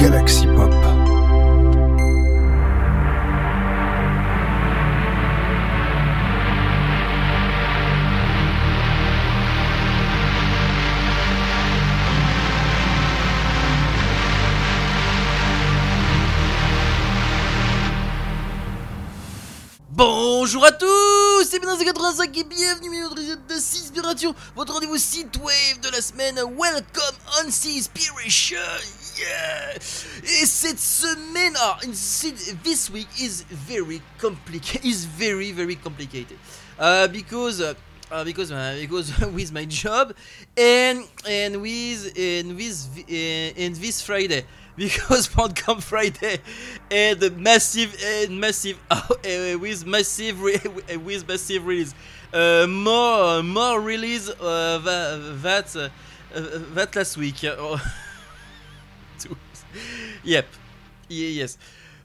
Galaxy Pop. Bonjour à tous, c'est Bénin 85 et bienvenue à notre épisode de Cispiration, votre rendez-vous synthwave de la semaine. Welcome on Cispiration, yeah! Et cette semaine, ah, this week is very complicated, is very very complicated, uh, because. Uh, because uh, because with my job and and with and with uh, and this Friday because Bandcamp Friday and massive and massive uh, with massive with massive release uh, more more release uh, that uh, that last week yep yes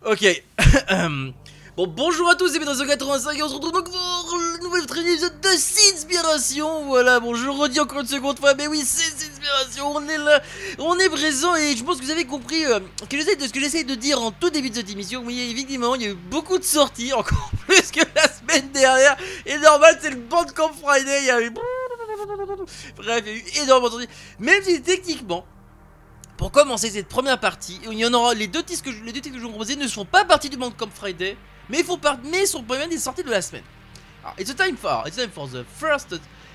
ok Bon, bonjour à tous, c'est Pedro 85 et on se retrouve donc pour le nouvel épisode de Sinspiration. Voilà, bon, je redis encore une seconde fois, mais oui, c'est Sinspiration, on est là, on est présent et je pense que vous avez compris euh, ce que j'essaie de dire en tout début de cette émission. Oui, évidemment, il y a eu beaucoup de sorties, encore plus que la semaine dernière. Et normal, c'est le Bandcamp Friday, il y a eu. Bref, il y a eu énormément de sorties. Même si techniquement, pour commencer cette première partie, il y en aura les deux titres que je, les deux titres que je vous proposer ne sont pas partie du Bandcamp Friday. Mais ils font part, mais sont même des sorties de la semaine. Alors, it's a time for, it's time for the first,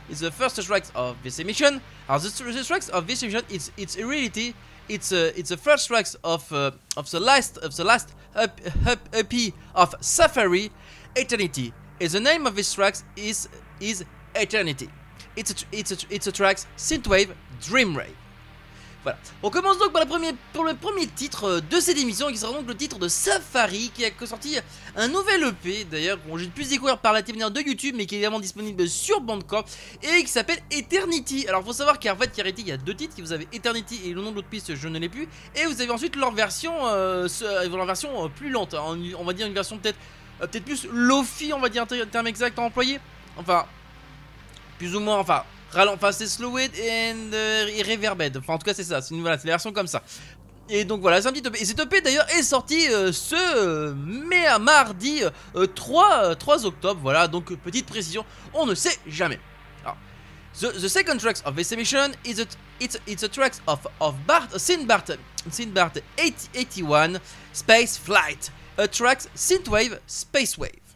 it's the first tracks of this emission. Alors, the, the tracks of this emission, it's it's in reality, it's uh, it's the first tracks of uh, of the last of the last up, up, EP of Safari, Eternity. And the name of this tracks is is Eternity. It's a, it's a, it's a tracks synthwave Dream Rave. Voilà. On commence donc par, premier, pour le premier titre euh, de cette émission qui sera donc le titre de Safari qui a sorti un nouvel EP d'ailleurs qu'on j'ai pu découvrir par la télévision de YouTube mais qui est également disponible sur Bandcamp et qui s'appelle Eternity. Alors faut savoir qu'en fait il y a deux titres, vous avez Eternity et le nom de l'autre piste je ne l'ai plus et vous avez ensuite leur version, euh, leur version euh, plus lente, on va dire une version peut-être peut-être plus lofi on va dire un terme exact à employer. Enfin plus ou moins enfin Enfin, c'est slowed and uh, reverbed. Enfin, en tout cas, c'est ça. C'est voilà, la version comme ça. Et donc voilà, c'est un petit. Et cet EP d'ailleurs est sorti euh, ce euh, à mardi 3, euh, 3 octobre. Voilà, donc petite précision, on ne sait jamais. Alors, the, second track of this emission is a, it's, it's a track of, of Bart, Sinbart, Sinbart 8081 Space Flight. A track Synthwave Space Wave.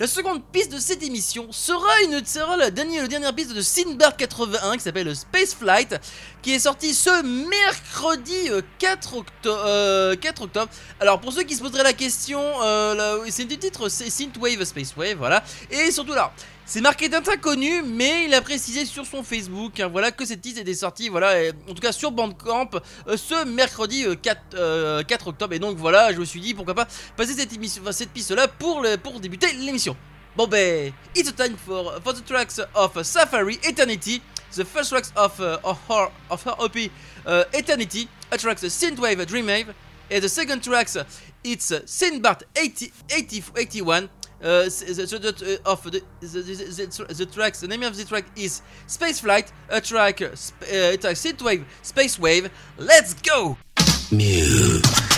La seconde piste de cette émission sera, une, sera la, dernière, dernière piste de Sinbad 81 qui s'appelle Space Flight, qui est sorti ce mercredi 4, octobre, 4 octobre. Alors pour ceux qui se poseraient la question, euh, c'est du titre Synthwave Space Wave, voilà. Et surtout là, c'est marqué d'un inconnu, mais il a précisé sur son Facebook hein, voilà, que cette piste était sortie, voilà, en tout cas sur Bandcamp, euh, ce mercredi 4, euh, 4, octobre. Et donc voilà, je me suis dit pourquoi pas passer cette, piste-là pour, débuter l'émission. Bon ben, it's a time for, for the tracks of Safari Eternity, the first tracks of, uh, her, of her OP uh, Eternity, a track Synthwave Dreamwave, and the second tracks it's Sinbart 80, 80, 81, uh, the, uh, of the, the, the, tracks. The name of the track is Space Flight, a track, uh, a track Synthwave, Space Wave. Let's go! Mute.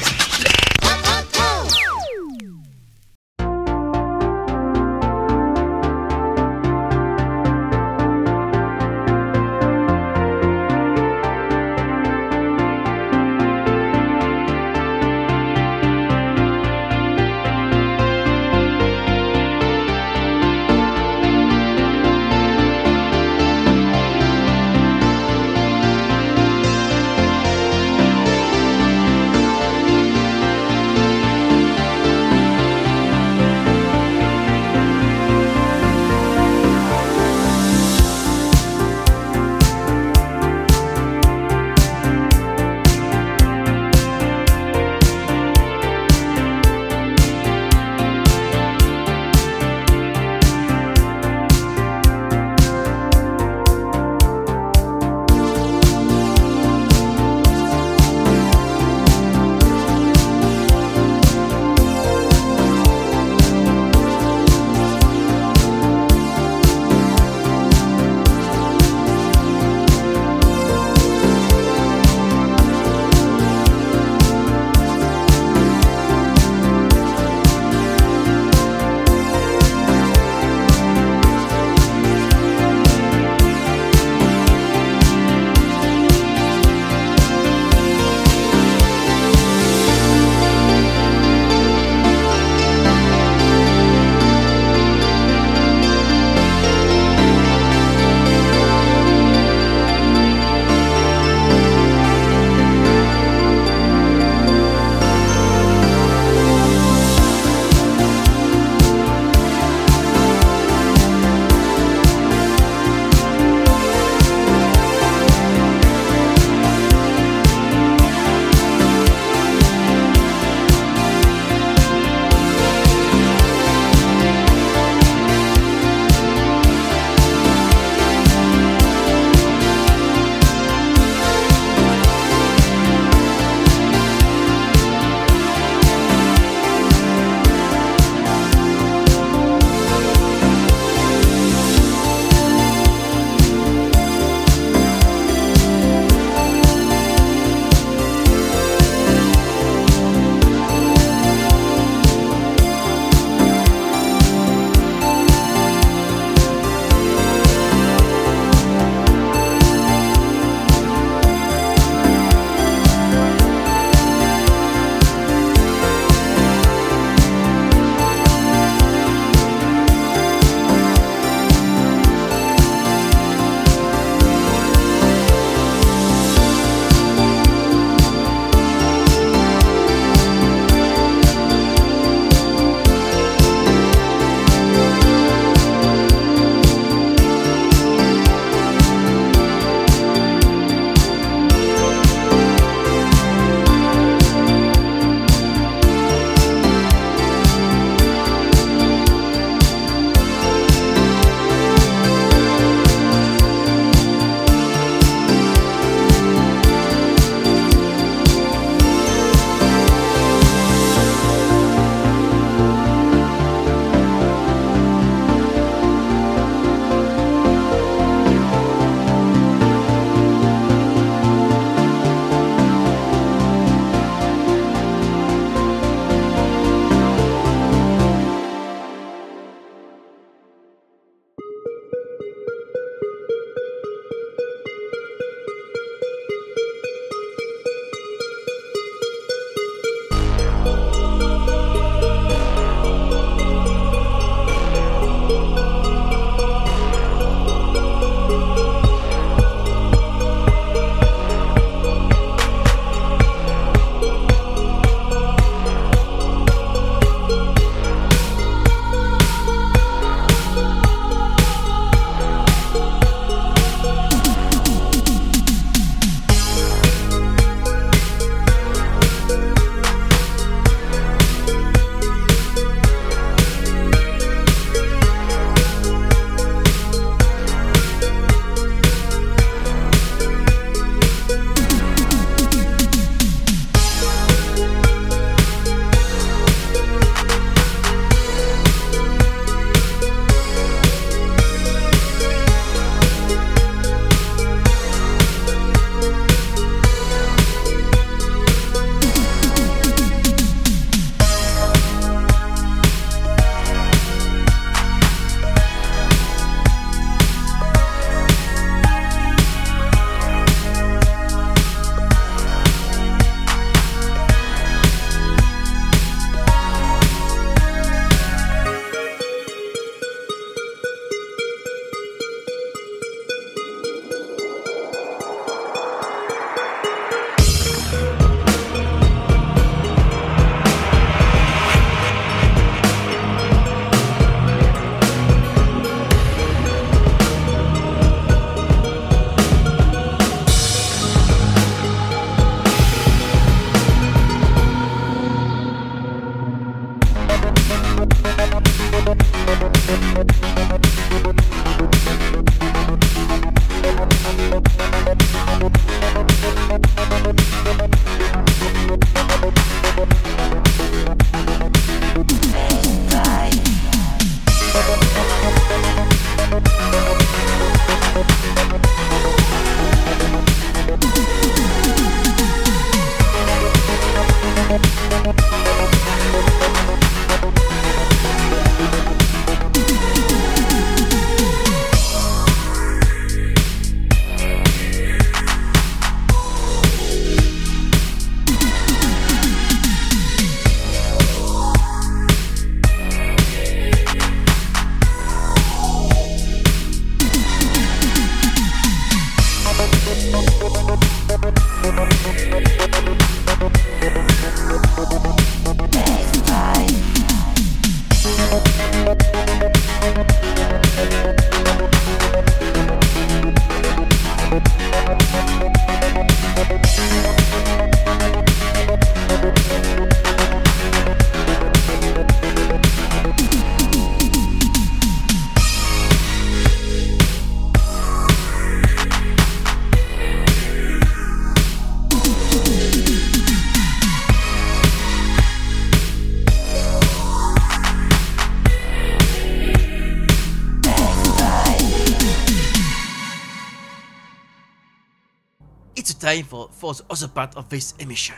For, for the other part of this emission.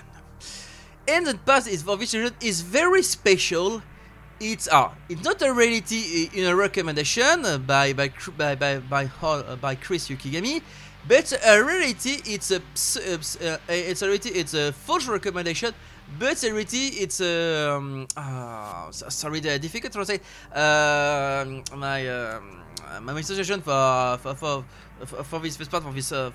And the part is for this emission is very special. It's uh, it's not a reality in a recommendation by by by by by, uh, by Chris Yukigami, but a reality it's a uh, it's a reality it's a false recommendation. But a reality it's a um, uh, sorry the difficult to say uh, my um, my suggestion for for for for this first part for this uh,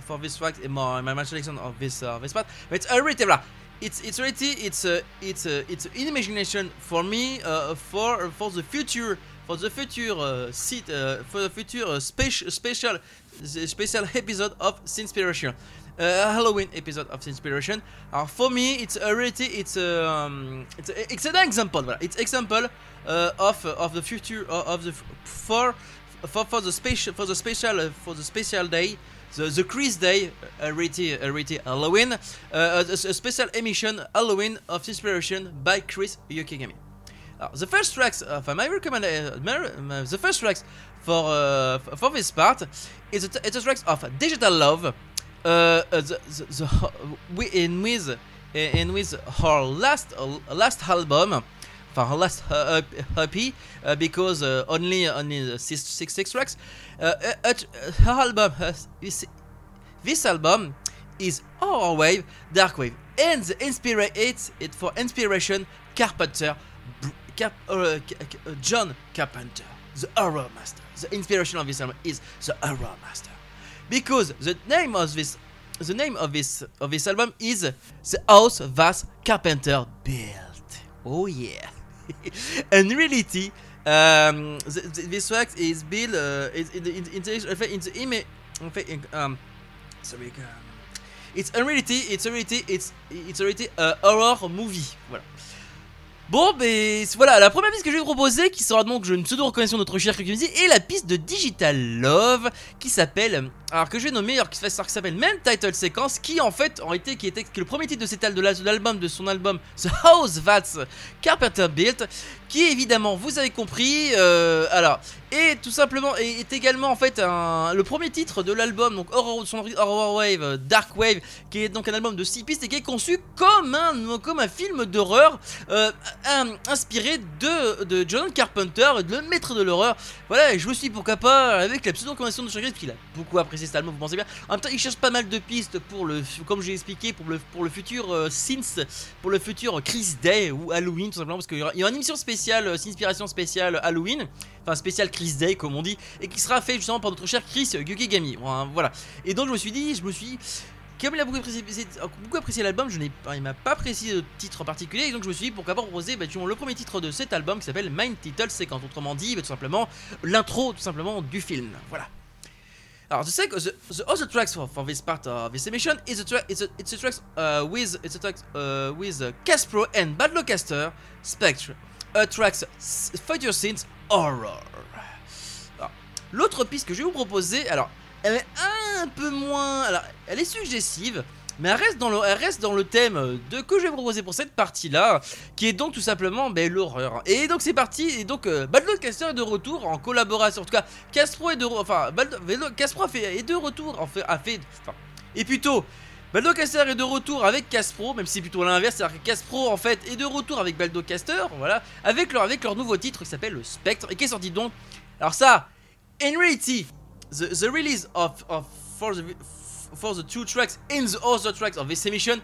for this track my my selection of this uh, this part. But it's a reality it's it's already it's a it's a it's an imagination for me uh, for for the future for the future uh, seat uh, for the future uh, special special special episode of Inspiration. Uh, Halloween episode of Inspiration. Uh, for me, it's already it's a um, it's, a, it's an example. Voilà. It's example uh, of of the future of the for for for the special for the special for the special day the, the Chris Day, already, already Halloween, uh, a, a, special emission Halloween of inspiration by Chris Yukigami. Uh, the first tracks uh, my recommend uh, the first tracks for uh, for this part is a, it's a tracks of Digital Love, uh, the, the, the, in with in with her last last album for her last uh, EP uh, because uh, only only six, six, six tracks. her album, this, album is horror wave, dark wave, and the inspira it's it for inspiration Carpenter, Cap, John Carpenter, the horror master. The inspiration of this album is the horror master, because the name of this the name of this of this album is the house that Carpenter built. Oh yeah. In reality, um, this wax is built uh, in, in, in, the, in the image. Um, sorry, um, it's in reality, it's it's it's a reality a horror movie. Voilà. Bon, ben voilà, la première piste que je vais vous proposer, qui sera donc une pseudo-reconnaissance de notre cher Community, est la piste de Digital Love, qui s'appelle, alors que je vais nommer, alors qui s'appelle Main Title Sequence, qui en fait, en été, qui était le premier titre de cet album, de l'album, de son album The House That's Carpenter Built, évidemment, vous avez compris, euh, alors, et tout simplement est, également en fait le premier titre de l'album, donc Horror, Wave, Dark Wave, qui est donc un album de 6 pistes et qui est conçu comme un, comme un film d'horreur euh, inspiré de, de John Carpenter, le maître de l'horreur. Voilà, je me suis pourquoi pas avec la pseudo-convention de Chris, qu'il a beaucoup apprécié cet album, vous pensez bien. En même temps, il cherche pas mal de pistes pour le, comme j'ai expliqué, pour le, pour le futur euh, pour le futur Chris Day ou Halloween, tout simplement, parce qu'il y, aura une émission spéciale, euh, inspiration spéciale Halloween, enfin spéciale Chris Day comme on dit, et qui sera fait justement par notre cher Chris Yukigami. Voilà. Et donc je me suis dit, je me suis comme il a beaucoup apprécié, l'album, je n'ai il m'a pas précisé de titre particulier, et donc je me suis dit pourquoi pas proposer bah, le premier titre de cet album qui s'appelle Mind Title Sequence, autrement dit, bah, tout simplement l'intro tout simplement du film. Voilà. Alors, the, the, the other tracks for, for this part of this emission is a track, it's a, it's a tracks uh, with with uh, Caspro and Badlocaster Spectre, tracks Fighter Scenes Horror. L'autre piste que je vais vous proposer, alors, elle est un peu moins. Alors, elle est suggestive, mais elle reste dans le, elle reste dans le thème de que je vais vous proposer pour cette partie-là, qui est donc tout simplement ben, l'horreur. Et donc c'est parti, et donc euh, Caster est de retour en collaboration. En tout cas, Caspro est de, enfin, Caspro est de retour, en fait, a fait, enfin, et plutôt. Baldocaster est de retour avec Caspro, même si c'est plutôt l'inverse, c'est-à-dire que Caspro en fait est de retour avec Baldocaster, voilà, avec leur, avec leur nouveau titre qui s'appelle le Spectre et qui est sorti donc. Alors ça, in reality, the, the release of, of for the for the two tracks in the other tracks of this emission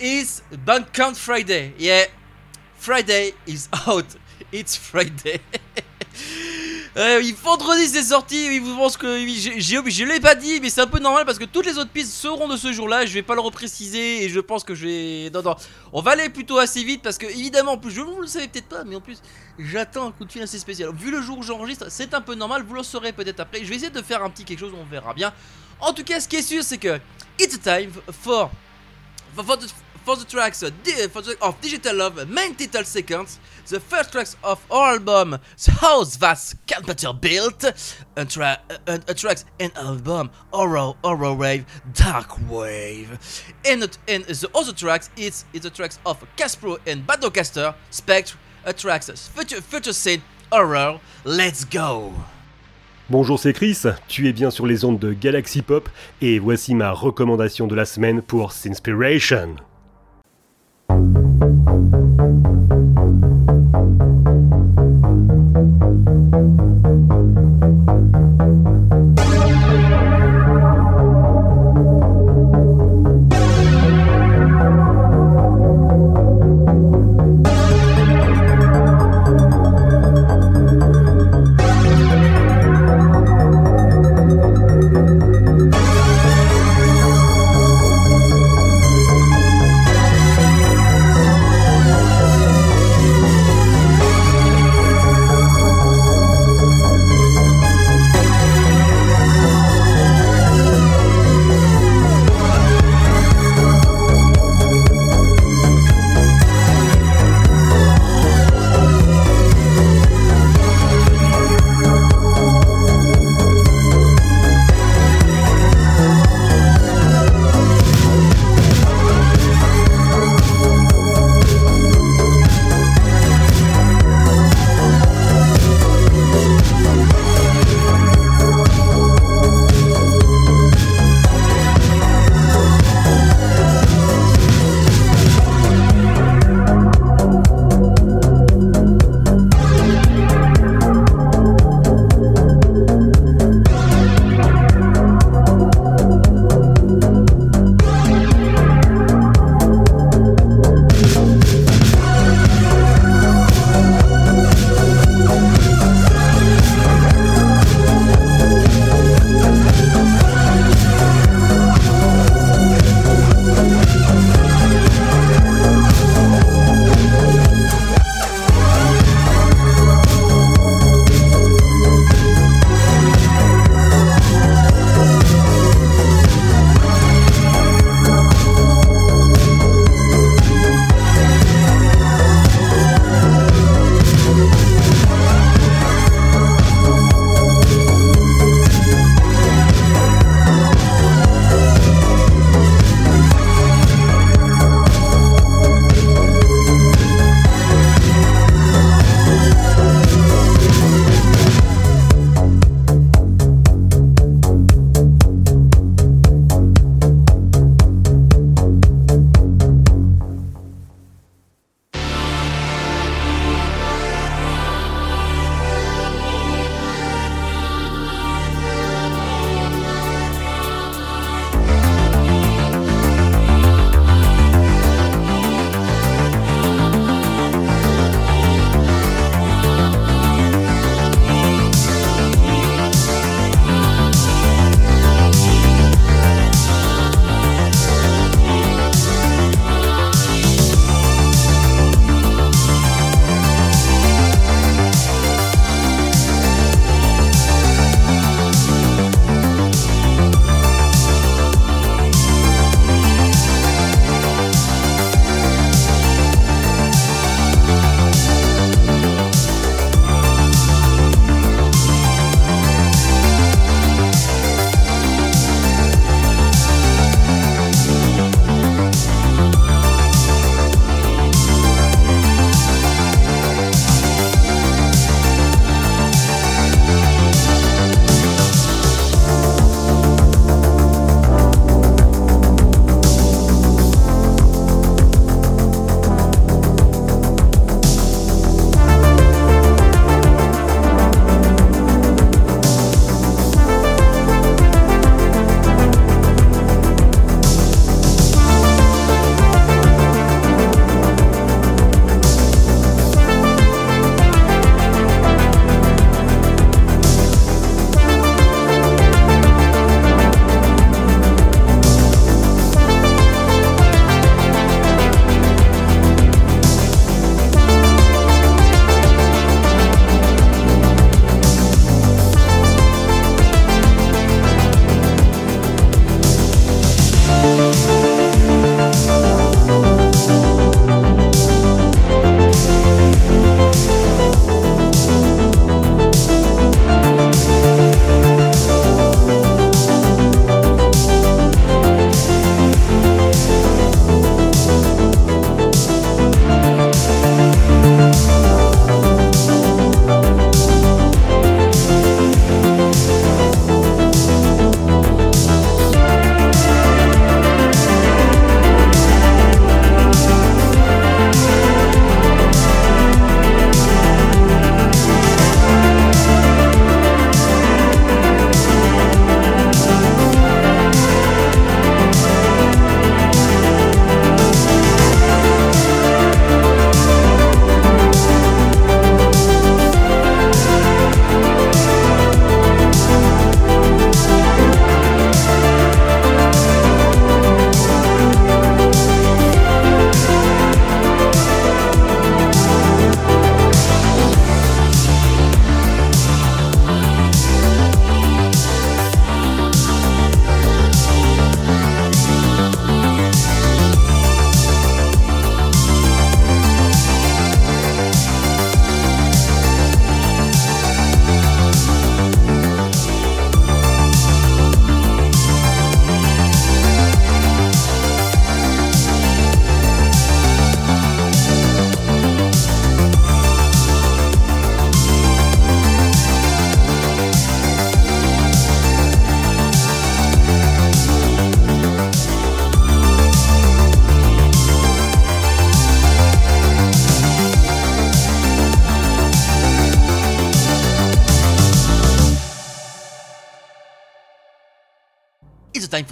is Bandcamp Friday. Yeah, Friday is out. It's Friday. Euh, vendredi c'est sorti, vous pense que je l'ai pas dit, mais c'est un peu normal parce que toutes les autres pistes seront de ce jour-là. Je vais pas le repréciser et je pense que je vais. Non, non, on va aller plutôt assez vite parce que évidemment, en plus, je vous le savez peut-être pas, mais en plus, j'attends un coup de fil assez spécial. Vu le jour où j'enregistre, c'est un peu normal, vous le saurez peut-être après. Je vais essayer de faire un petit quelque chose, on verra bien. En tout cas, ce qui est sûr, c'est que it's time for, for, the tracks for the, of Digital Love main title sequence, the first tracks of our album, The House That Carpenter Built, a, tra a, a tracks and album Horror, Horror Wave, Dark Wave. And, and the other tracks, it's, it's the tracks of Caspro and, Spectre, a tracks Future, Future Scene, Horror, Let's Go! Bonjour, c'est Chris, tu es bien sur les ondes de Galaxy Pop et voici ma recommandation de la semaine pour Sinspiration.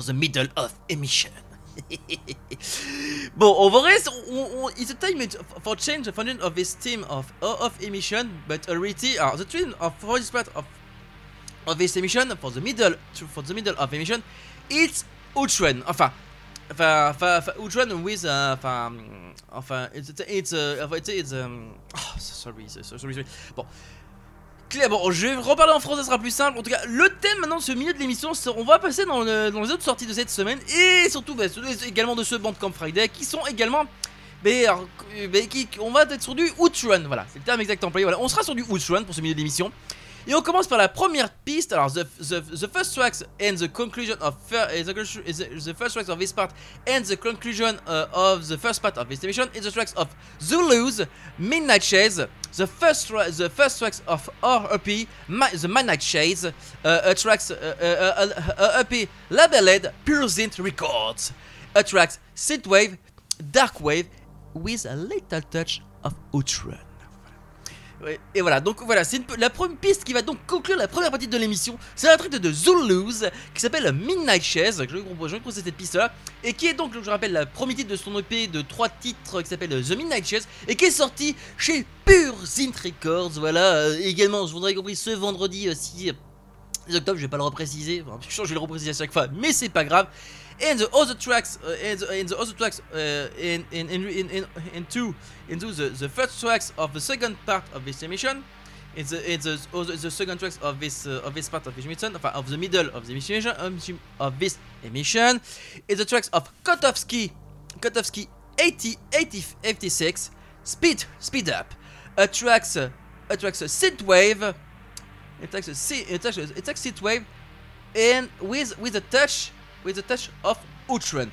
The middle of emission. bon, on va it's a time for change the funding of this team of of emission, but already uh, the team of for this part of of this emission for the middle for the middle of emission, it's Ultron. Enfin, enfin, enfin, enfin Ultron with uh, enfin, enfin, it's it's uh, it's, it's um, oh, sorry, sorry, sorry. Bon. Claire, bon, je vais reparler en français, ça sera plus simple. En tout cas, le thème maintenant de ce milieu de l'émission, on va passer dans, le, dans, les autres sorties de cette semaine et surtout bah, également de ce Bandcamp Friday qui sont également. Mais, mais qui, on va être sur du Outrun, voilà, c'est le terme exact employé. Voilà, on sera sur du Outrun pour ce milieu de l'émission. Et on commence par la première piste. Alors, the, the, the first tracks and the conclusion of the, the, first tracks of this part and the conclusion uh, of the first part of this emission is the tracks of Zulu's Midnight Chase, the first the first tracks of RP, the Midnight Chase, uh, uh, tracks uh, uh, uh, EP labeled Pure Zint Records, a tracks synthwave, dark wave with a little touch of outrun. Et voilà, donc voilà, c'est la première piste qui va donc conclure la première partie de l'émission. C'est un truc de Zulus qui s'appelle Midnight Chase, je vais proposer cette piste là, et qui est donc, je rappelle, la première titre de son EP de trois titres qui s'appelle The Midnight Chase, et qui est sorti chez Pure Zint Records. Voilà, euh, également, je voudrais compris ce vendredi 6 euh, octobre, je vais pas le repréciser, enfin, je vais le repréciser à chaque fois, mais c'est pas grave. And the other tracks uh, and, the, and the other tracks uh, in, in, in, in, into into the, the first tracks of the second part of this emission in the in the, other, the second tracks of this uh, of this part of this emission of the middle of the emission of this emission is the tracks of Kotowski Kotowski 80 80 56 speed speed up. A tracks a tracks synthwave it takes a it takes a, it takes and with with a touch with a touch of Outrun.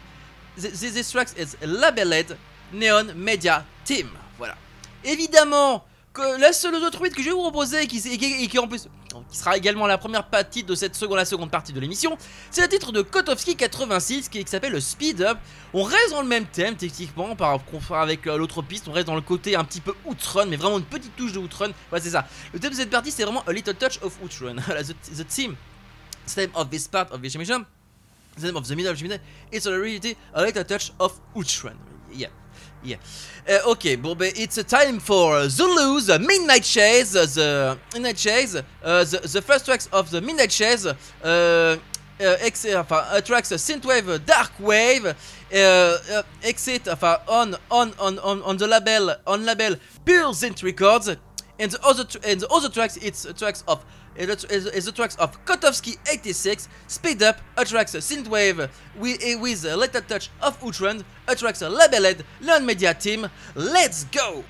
This track is labeled Neon Media Team. Voilà. Évidemment, que la seule autre tweet que je vais vous proposer, qui, et qui, en plus qui sera également la première partie de cette seconde, la seconde partie de l'émission, c'est le titre de Kotowski 86 qui, s'appelle le Speed Up. On reste dans le même thème techniquement par avec euh, l'autre piste, on reste dans le côté un petit peu outrun, mais vraiment une petite touche de outrun. Voilà, c'est ça. Le thème de cette partie, c'est vraiment a little touch of outrun. the, the theme, theme of this part of the name of the middle the it's already a little touch of Ultron. Yeah. Yeah. Uh, okay, bon, ben, it's a time for uh, Zulu's uh, Midnight Chase, uh, the Midnight Chase, uh, the, the first tracks of the Midnight Chase, uh, uh, ex, enfin, uh, tracks uh, synthwave, dark wave, uh, uh, exit, enfin, on, on, on, on, on the label, on label Pure Synth Records, and the other, and the other tracks, it's tracks of is the tracks of Kotowski 86, Speed Up, a tracks Synthwave with, eh, with a little touch of Outrun, a tracks labeled Learn Media Team. Let's go!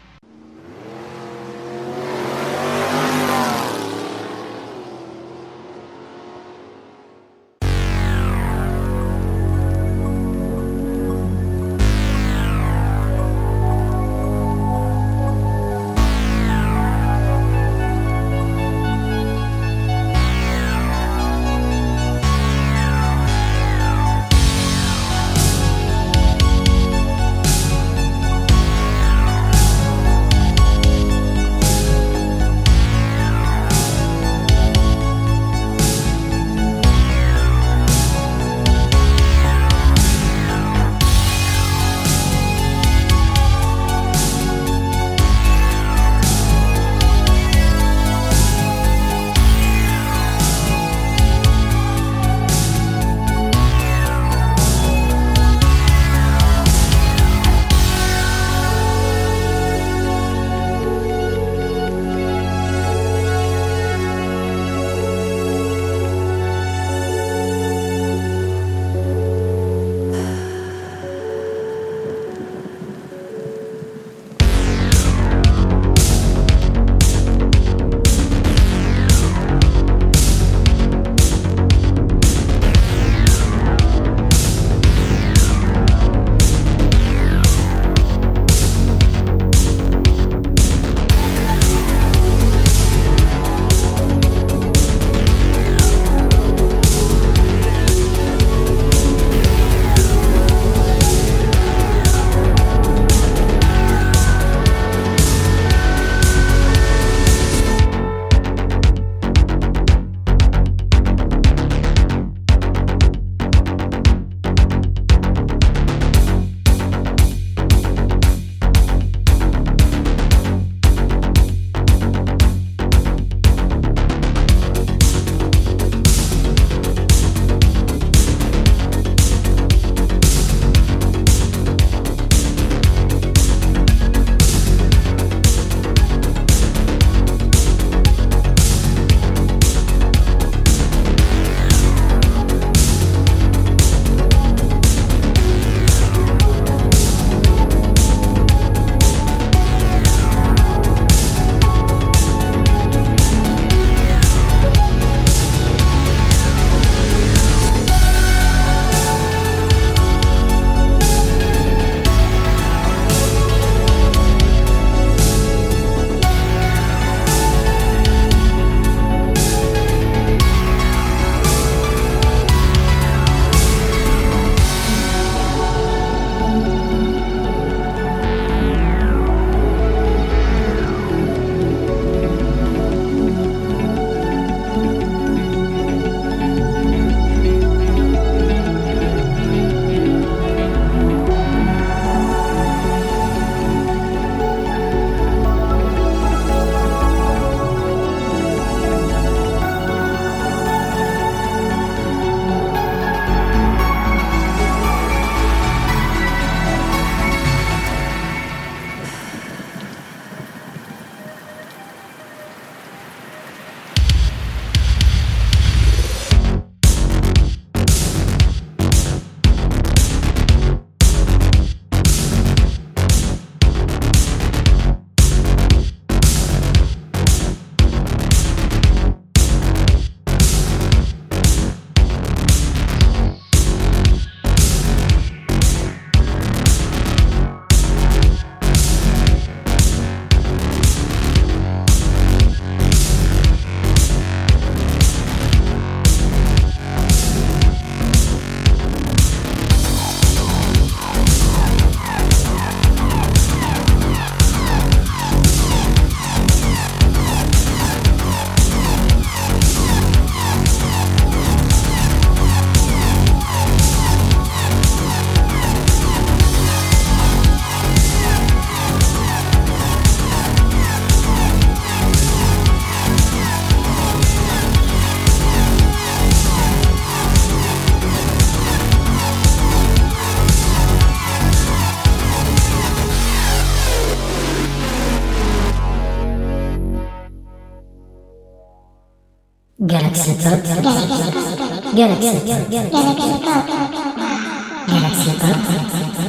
Galaxy Pop. Galaxy Pop. Galaxy Pop. Galaxy Pop.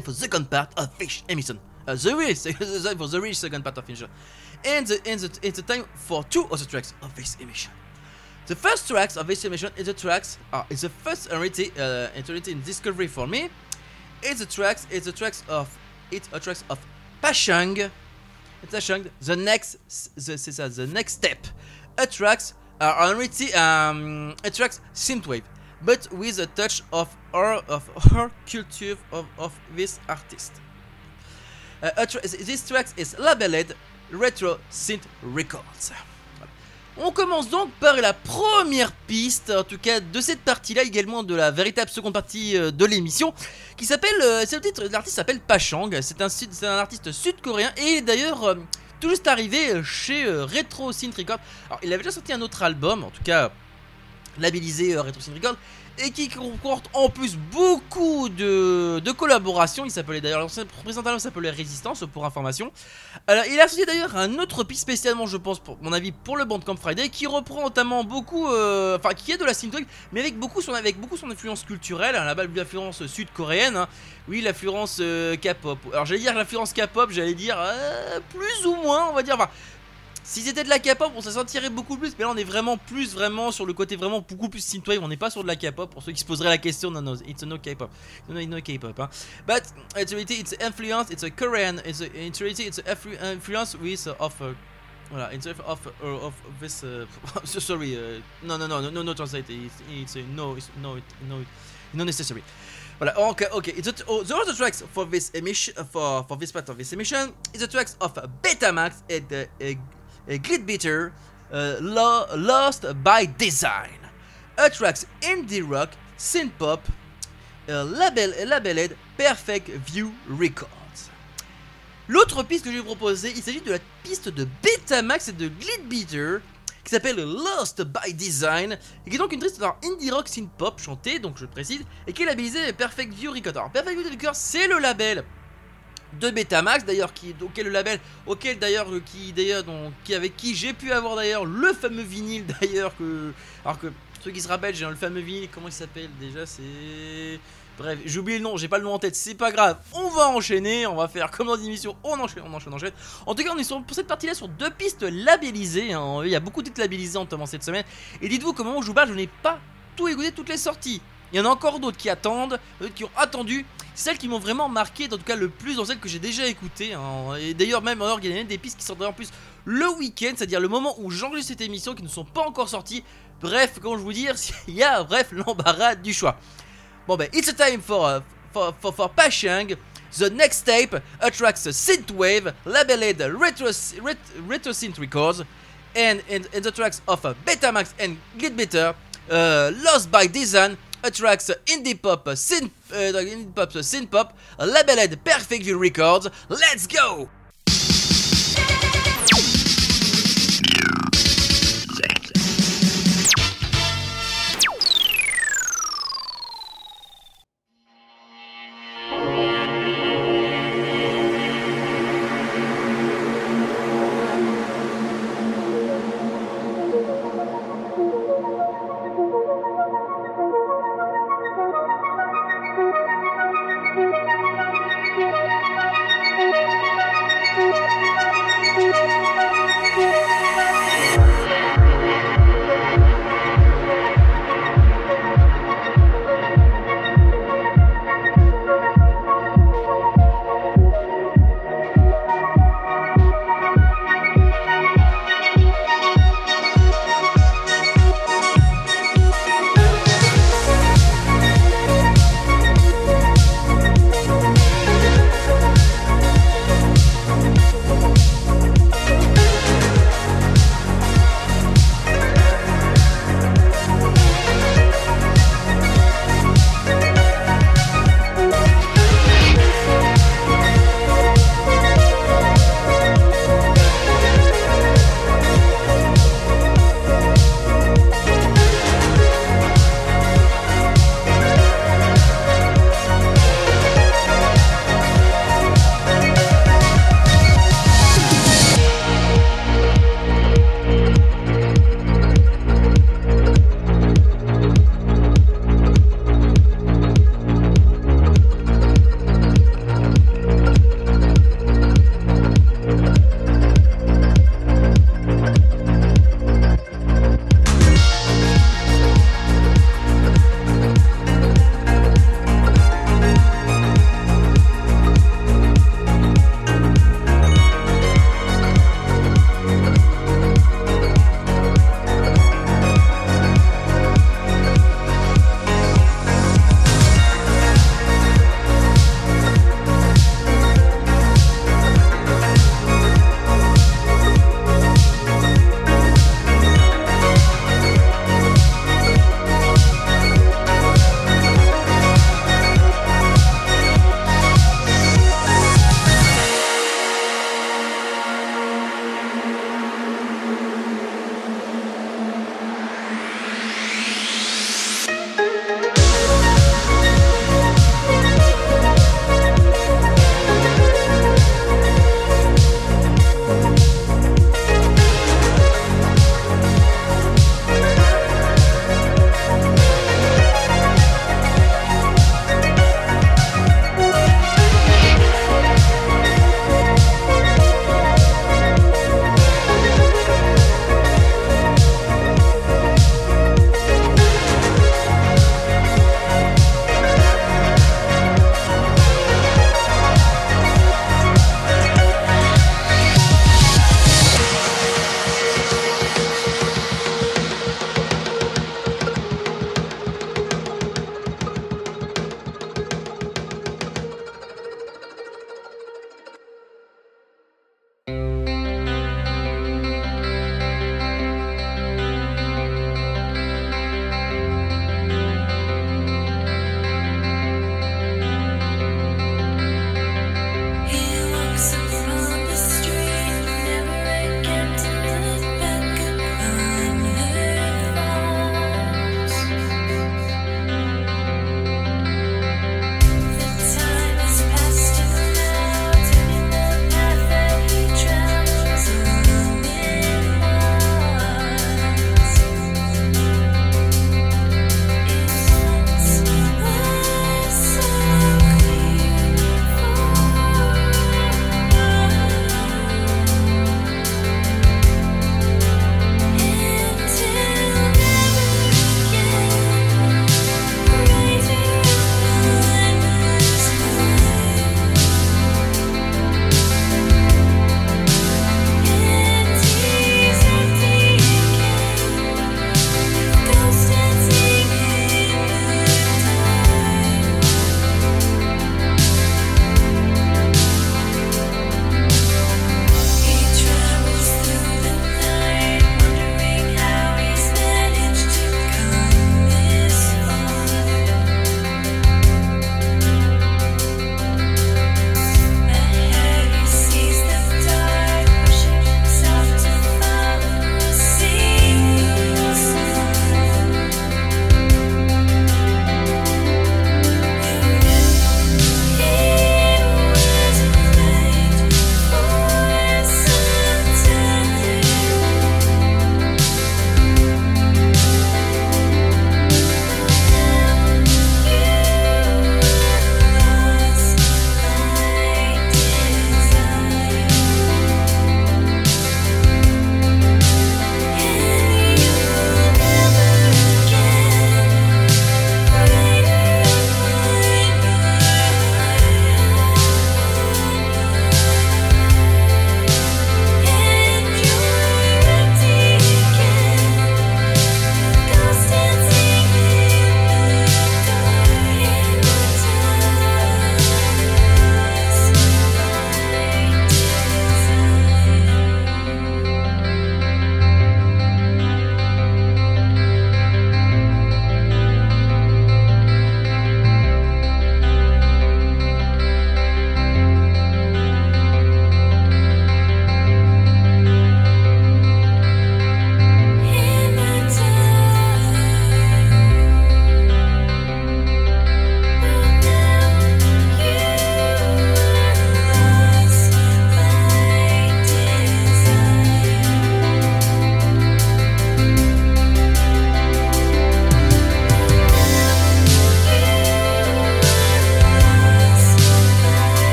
Time for the second part of Fish Emission. uh, the real for the real second part of emission. And the, and the, the time for two other tracks of this emission. The first tracks of this emission is the tracks uh, is the first entity uh, in discovery for me. It's the tracks it's the tracks of it's a tracks of Pashang. It's Pashang. The next the, ça, the next step attracts uh, already um attracts synthwave, but with a touch of our of her culture of, of this artist. Uh, attra- this track is labeled Retro Synth Records. On commence donc par la première piste, en tout cas de cette partie-là, également de la véritable seconde partie euh, de l'émission, qui s'appelle, euh, c'est le titre, l'artiste s'appelle Pachang, c'est un, artiste sud-coréen, et d'ailleurs euh, tout juste arrivé chez Retro Synth Records. Il avait déjà sorti un autre album, en tout cas labellisé euh, Retro Synth Records, et qui comporte en plus beaucoup de, de collaborations. Il s'appelait d'ailleurs, l'ancien représentant s'appelait Résistance pour information. Alors, il a associé d'ailleurs un autre piste spécialement, je pense, pour mon avis, pour le Bandcamp Friday, qui reprend notamment beaucoup, euh, enfin, qui est de la synthwave, mais avec beaucoup son, avec beaucoup son influence culturelle, hein, là-bas l'influence sud-coréenne, hein. oui, l'influence euh, K-pop. Alors, j'allais dire l'influence K-pop, j'allais dire euh, plus ou moins, on va dire, enfin. Si c'était de la K-pop, on s'en sentirait beaucoup plus, mais là on est vraiment plus vraiment sur le côté vraiment beaucoup plus synthwave. On n'est pas sur de la K-pop. Pour ceux qui se poseraient la question, non, non, it's no K-pop, no, no K-pop. Hein. But it's really it's influence, it's a Korean, it's a, it's really it's a influ- influence with uh, of. Uh, voilà, it's of uh, of this. Uh, so sorry, uh, no, no, no, no, no, no, translate. It's, it's uh, no, it's no, no, not necessary. Voilà, okay, okay. It's a, oh, the other tracks for this emission, for for this part of this emission, is the tracks of Betamax and uh, uh, uh, Lost by Design. A tracks indie rock, synth pop, uh, label, Perfect View Records. L'autre piste que je vais vous proposer, il s'agit de la piste de Betamax et de Glitbeater qui s'appelle Lost by Design et qui est donc une alors, indie rock synth pop chantée, donc je précise, et qui est labellisée Perfect View Records. Alors Perfect View Records, c'est le label de Betamax d'ailleurs qui auquel le label auquel d'ailleurs euh, qui d'ailleurs qui avec qui j'ai pu avoir d'ailleurs le fameux vinyle d'ailleurs que alors que ceux qui se rappellent j'ai le fameux vinyle comment il s'appelle déjà c'est bref j'ai oublié le nom j'ai pas le nom en tête c'est pas grave on va enchaîner on va faire comme dans on enchaîne on enchaîne on enchaîne en tout cas on est sur, pour cette partie là sur deux pistes labellisées hein. il y a beaucoup de titres labellisés notamment cette semaine et dites-vous comment où je vous parle je n'ai pas tout écouté toutes les sorties il y en a encore d'autres qui attendent, d'autres qui ont attendu. Celles qui m'ont vraiment marqué, en tout cas le plus dans celles que j'ai déjà écoutées. hein. Et d'ailleurs, même a même des pistes qui sortent en plus le week-end, c'est-à-dire le moment où j'enregistre cette émission, qui ne sont pas encore sorties. Bref, comment je vous dire, il y a bref l'embarras du choix. Bon ben, it's a time for, uh, for, for, for. The next tape attracts a synthwave labeled Retro, ret, retro Synth Records and, and, and the tracks of Betamax and Glitbetter, uh, Lost by Design, attracts uh, indie pop synth, uh, indie pop synth pop, labeled Perfect View Records. Let's go!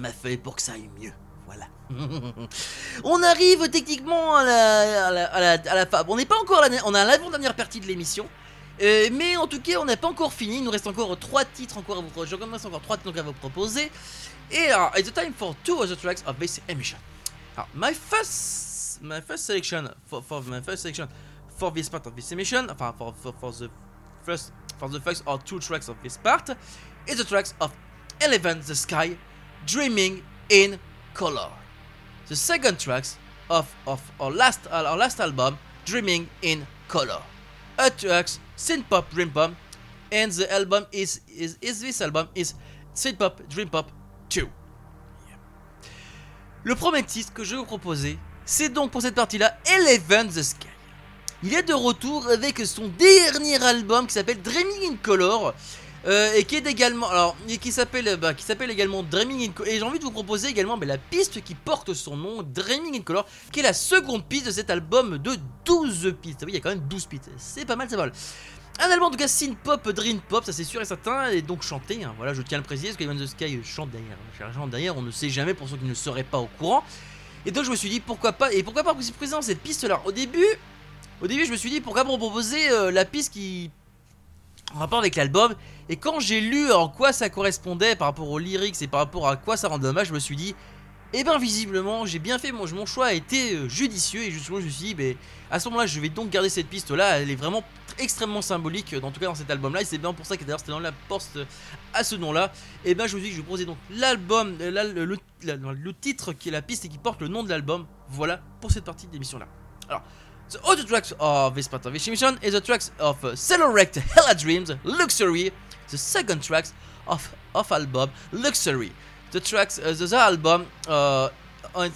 Ma feuille pour que ça aille mieux. Voilà. on arrive techniquement à la, à la, à la, à la fin. On n'est pas encore on a l'avant-dernière partie de l'émission. Euh, mais en tout cas, on n'a pas encore fini. Il nous reste encore trois titres encore à vous, commence encore trois titres à vous proposer. Et alors, it's time for two other tracks of this emission. Alors, my first, my first selection for, for my first selection for this part of this emission, enfin for, for, for the first for the first or two tracks of this part, is the tracks of Eleven the Sky, Dreaming in Color. The second tracks of of our last our last album, Dreaming in Color. A tracks synth pop dream pop, and the album is is is this album is synth pop dream pop 2. Le premier titre que je vais vous proposer, c'est donc pour cette partie-là Eleven the Sky. Il est de retour avec son dernier album qui s'appelle Dreaming in Color. Euh, et qui est également alors et qui s'appelle bah, qui s'appelle également Dreaming in Color et j'ai envie de vous proposer également bah, la piste qui porte son nom Dreaming in Color qui est la seconde piste de cet album de 12 pistes. Oui il y a quand même 12 pistes. C'est pas mal c'est pas mal un album en tout cas pop dream pop ça c'est sûr et certain et donc chanté hein. voilà je tiens à le préciser parce que Even the Sky chante derrière on ne sait jamais pour ceux qui ne seraient pas au courant. Et donc je me suis dit pourquoi pas et pourquoi pas vous présenter cette piste là au début au début, je me suis dit pourquoi pas proposer euh, la piste qui en rapport avec l'album. Et quand j'ai lu en quoi ça correspondait par rapport aux lyrics et par rapport à quoi ça rend dommage, je me suis dit, eh ben visiblement, j'ai bien fait mon, choix a été euh, judicieux et justement je me suis dit, ben, à ce moment-là, je vais donc garder cette piste là. Elle est vraiment extrêmement symbolique, en tout cas dans cet album-là. Et c'est bien pour ça que d'ailleurs c'était dans la poste euh, à ce nom-là. Et ben je suis dit que je vais proposer donc l'album, euh, le, titre qui est la piste et qui porte le nom de l'album. Voilà pour cette partie de l'émission-là. The other tracks of this part of this emission is the tracks of uh, Hella Dreams, Luxury, the second tracks of, of album Luxury. The tracks, uh, the, album uh,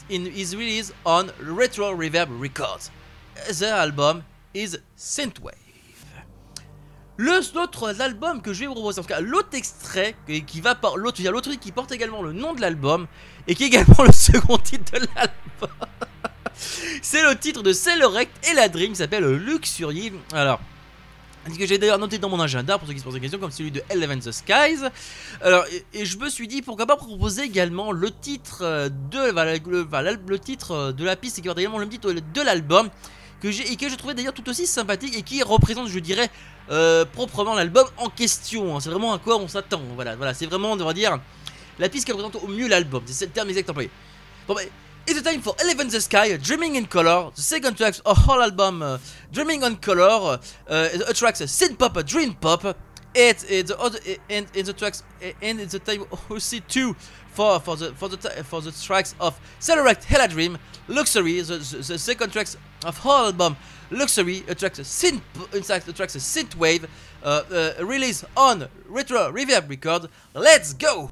is released on Retro Reverb Records. The album is Synthwave. L'autre album que je vais vous proposer, en tout cas l'autre extrait qui qui porte également le nom de l'album et qui est également le second titre de l'album. C'est le titre de Cellorect et la Dream s'appelle Luxury. Alors, ce que j'ai d'ailleurs noté dans mon agenda pour ceux qui se posent la question, comme celui de Eleven the Skies. Alors, et, je me suis dit pourquoi pas proposer également le titre euh, de le, titre euh, de la piste et qui porte également le titre de l'album que j'ai et que je trouvais d'ailleurs tout aussi sympathique et qui représente, je dirais, euh, proprement l'album en question. hein. C'est vraiment à quoi on s'attend. Voilà, voilà, c'est vraiment, on va dire, la piste qui représente au mieux l'album. C'est le terme exact employé. Bon, bah, It's the time for Eleven the Sky, Dreaming in Color, the second track of whole album, uh, Dreaming on Color, uh, a tracks synth pop, dream pop. It, it's the other, and in the tracks, and it's the time also too for for the for the for the tracks of Celebrate Hella Dream, Luxury, the, the, the second tracks of whole album, Luxury, a synth, in fact, a tracks synth wave, uh, uh, released on Retro Reverb Record. Let's go.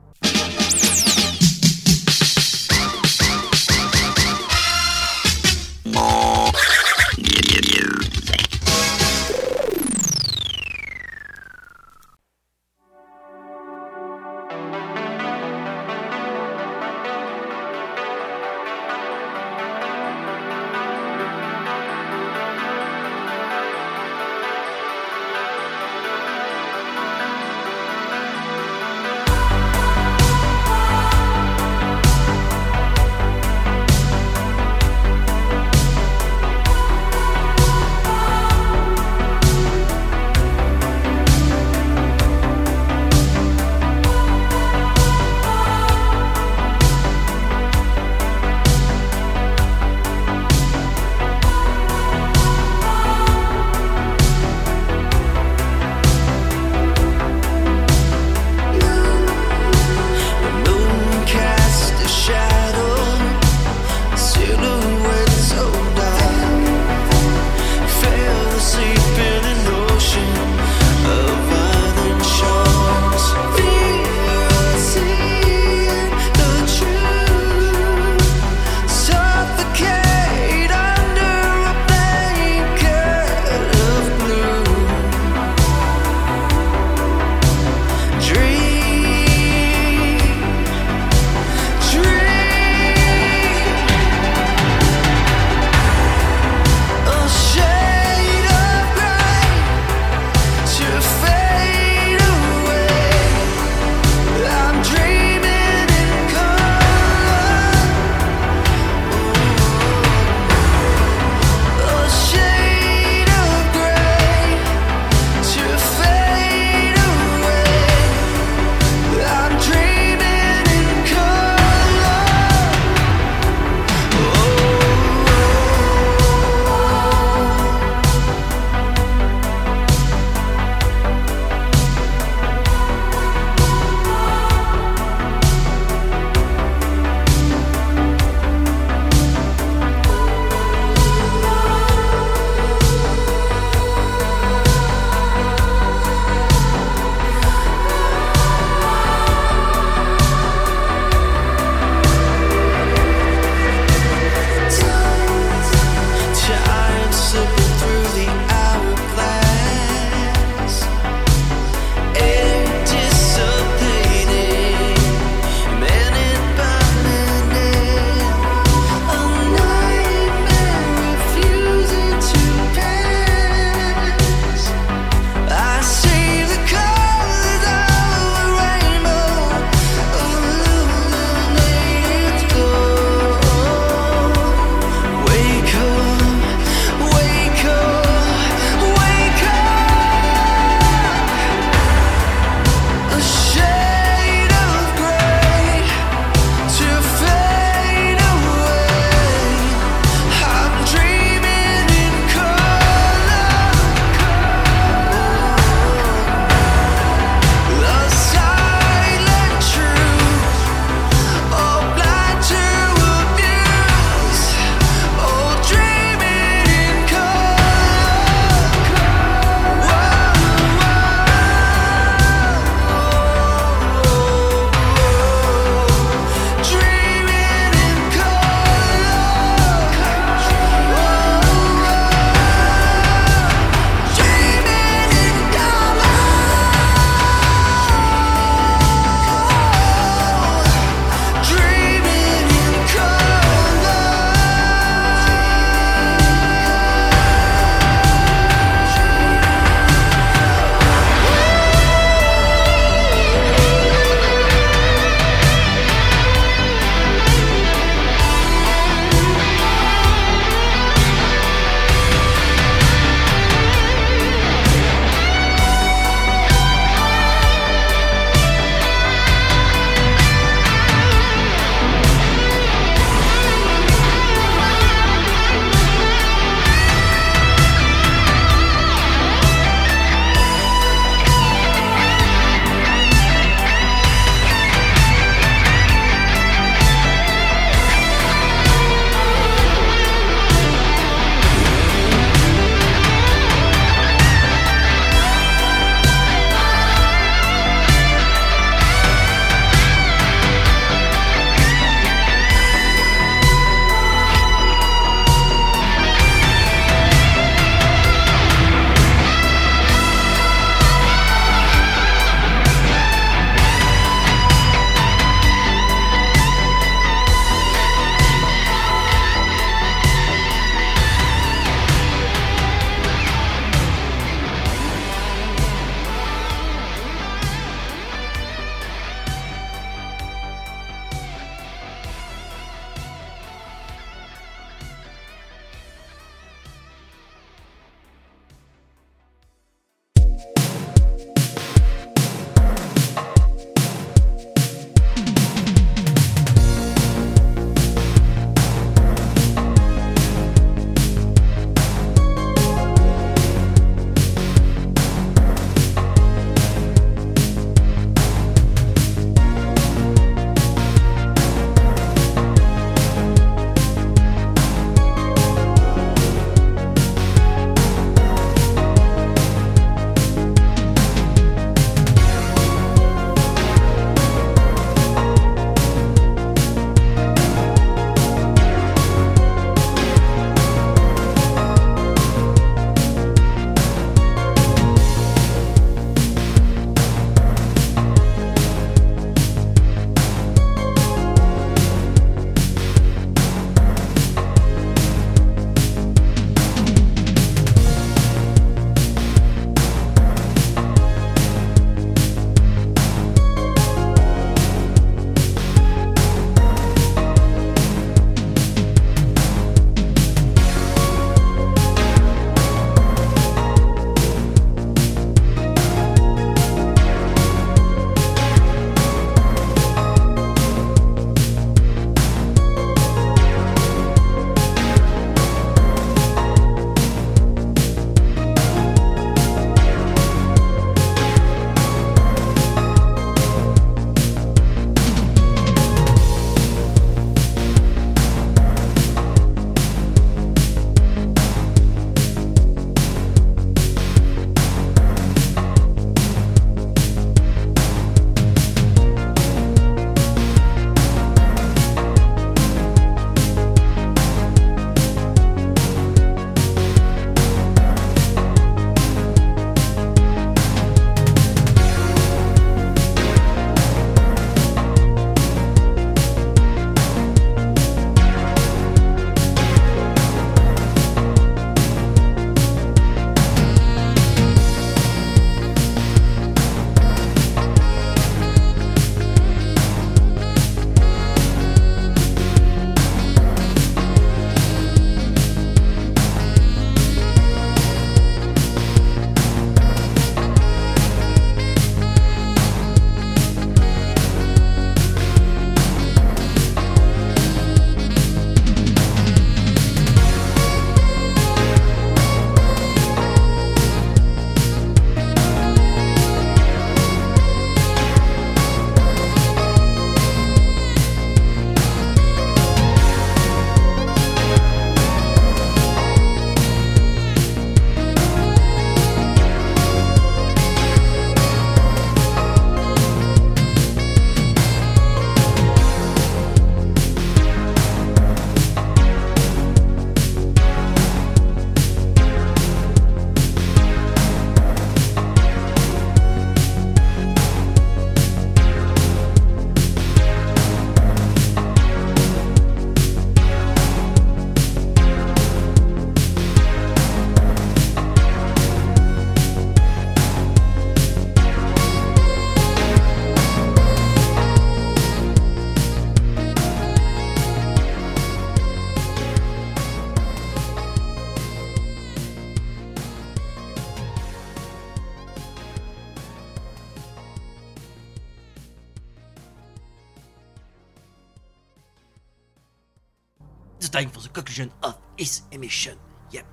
Emission. Yep.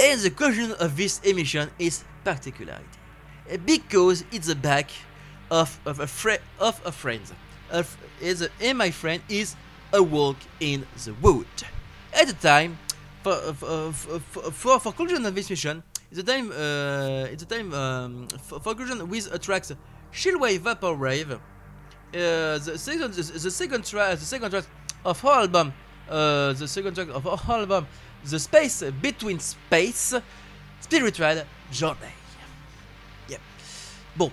And the conclusion of this emission is particularity. Because it's the back of, of a friend of a friend. Of, is a, and my friend is a walk in the wood. At the time, for for for, for, for conclusion of this mission, it's the time uh, it's the time um, for, for conclusion with a tracks Chillwave Vaporwave. Uh, the second the, the second track the second track of our album uh, the second track of our album the space between space spiritual journey. Yep. Bon.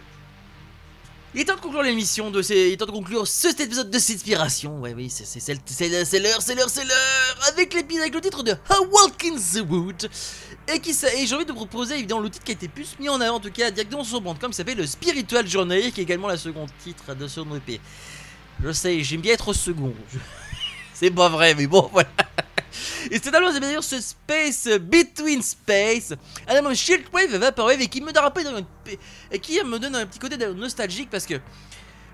Il est temps de conclure l'émission de ces... Il est temps de conclure ce- cet épisode de Inspiration. Ouais, oui, c'est c'est- l'heure, c'est l'heure, c'est l'heure Avec l'épisode, avec le titre de A Walk in the Wood. Et, qui et j'ai envie de proposer évidemment le titre qui a été plus mis en avant, en tout cas directement sur Bandcamp, qui s'appelle le Spiritual Journey, qui est également la seconde titre de son EP. Je sais, j'aime bien être second. Je- C'est pas vrai, mais bon, voilà. Et cet album, c'est d'ailleurs ce Space Between Space, un album Shieldwave et Vaporwave, et qui me une et qui me donne un petit côté nostalgique parce que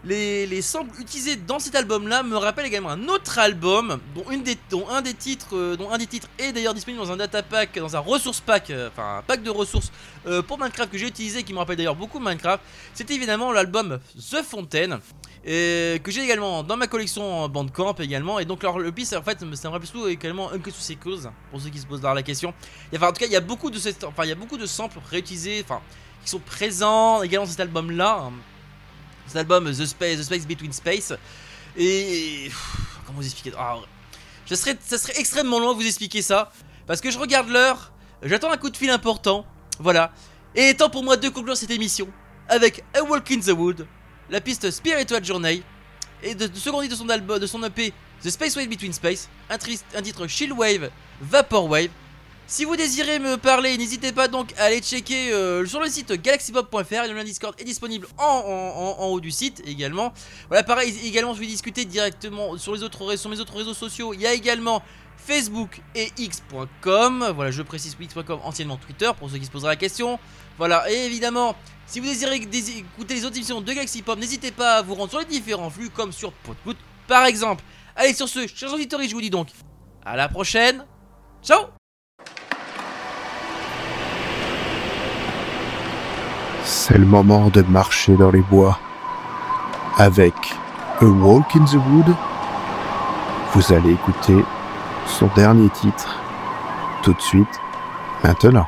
les, les samples utilisés dans cet album là me rappellent également un autre album dont, une des, dont un des titres euh, dont un des titres est d'ailleurs disponible dans un data pack dans un ressource pack euh, enfin un pack de ressources euh, pour Minecraft que j'ai utilisé qui me rappelle d'ailleurs beaucoup Minecraft. C'était évidemment l'album The Fontaine que j'ai également dans ma collection Bandcamp également. Et donc alors, le piste en fait ça me rappelle surtout également Uncle Seekers pour ceux qui se posent la question. Enfin, en tout cas il y a beaucoup de cette- enfin il y a beaucoup de samples réutilisés enfin qui sont présents également dans cet album là cet album The Space, The Space Between Space. Et comment vous expliquer? Ah, je serais, ça serait extrêmement long à vous expliquer ça. Parce que je regarde l'heure j'attends un coup de fil important. Voilà. Et temps pour moi de conclure cette émission avec A Walk in the Wood la piste Spiritual Journey et de, de de son album de son EP The Space Wave Between Space un, triste, un titre Chill Wave si vous désirez me parler, n'hésitez pas donc à aller checker euh, sur le site galaxypop.fr. Le lien Discord est disponible en, en- haut du site également. Voilà, pareil, également, je vais discuter directement sur, les autres, sur mes autres réseaux sociaux. Il y a également Facebook et X.com. Voilà, je précise X.com, anciennement Twitter, pour ceux qui se poseraient la question. Voilà, et évidemment, si vous désirez dés- écouter les autres émissions de Galaxy Pop, n'hésitez pas à vous rendre sur les différents flux, comme sur Podgood par exemple. Allez, sur ce, chers auditeurs, je vous dis donc à la prochaine. Ciao C'est le moment de marcher dans les bois. Avec A Walk in the Wood, vous allez écouter son dernier titre tout de suite, maintenant.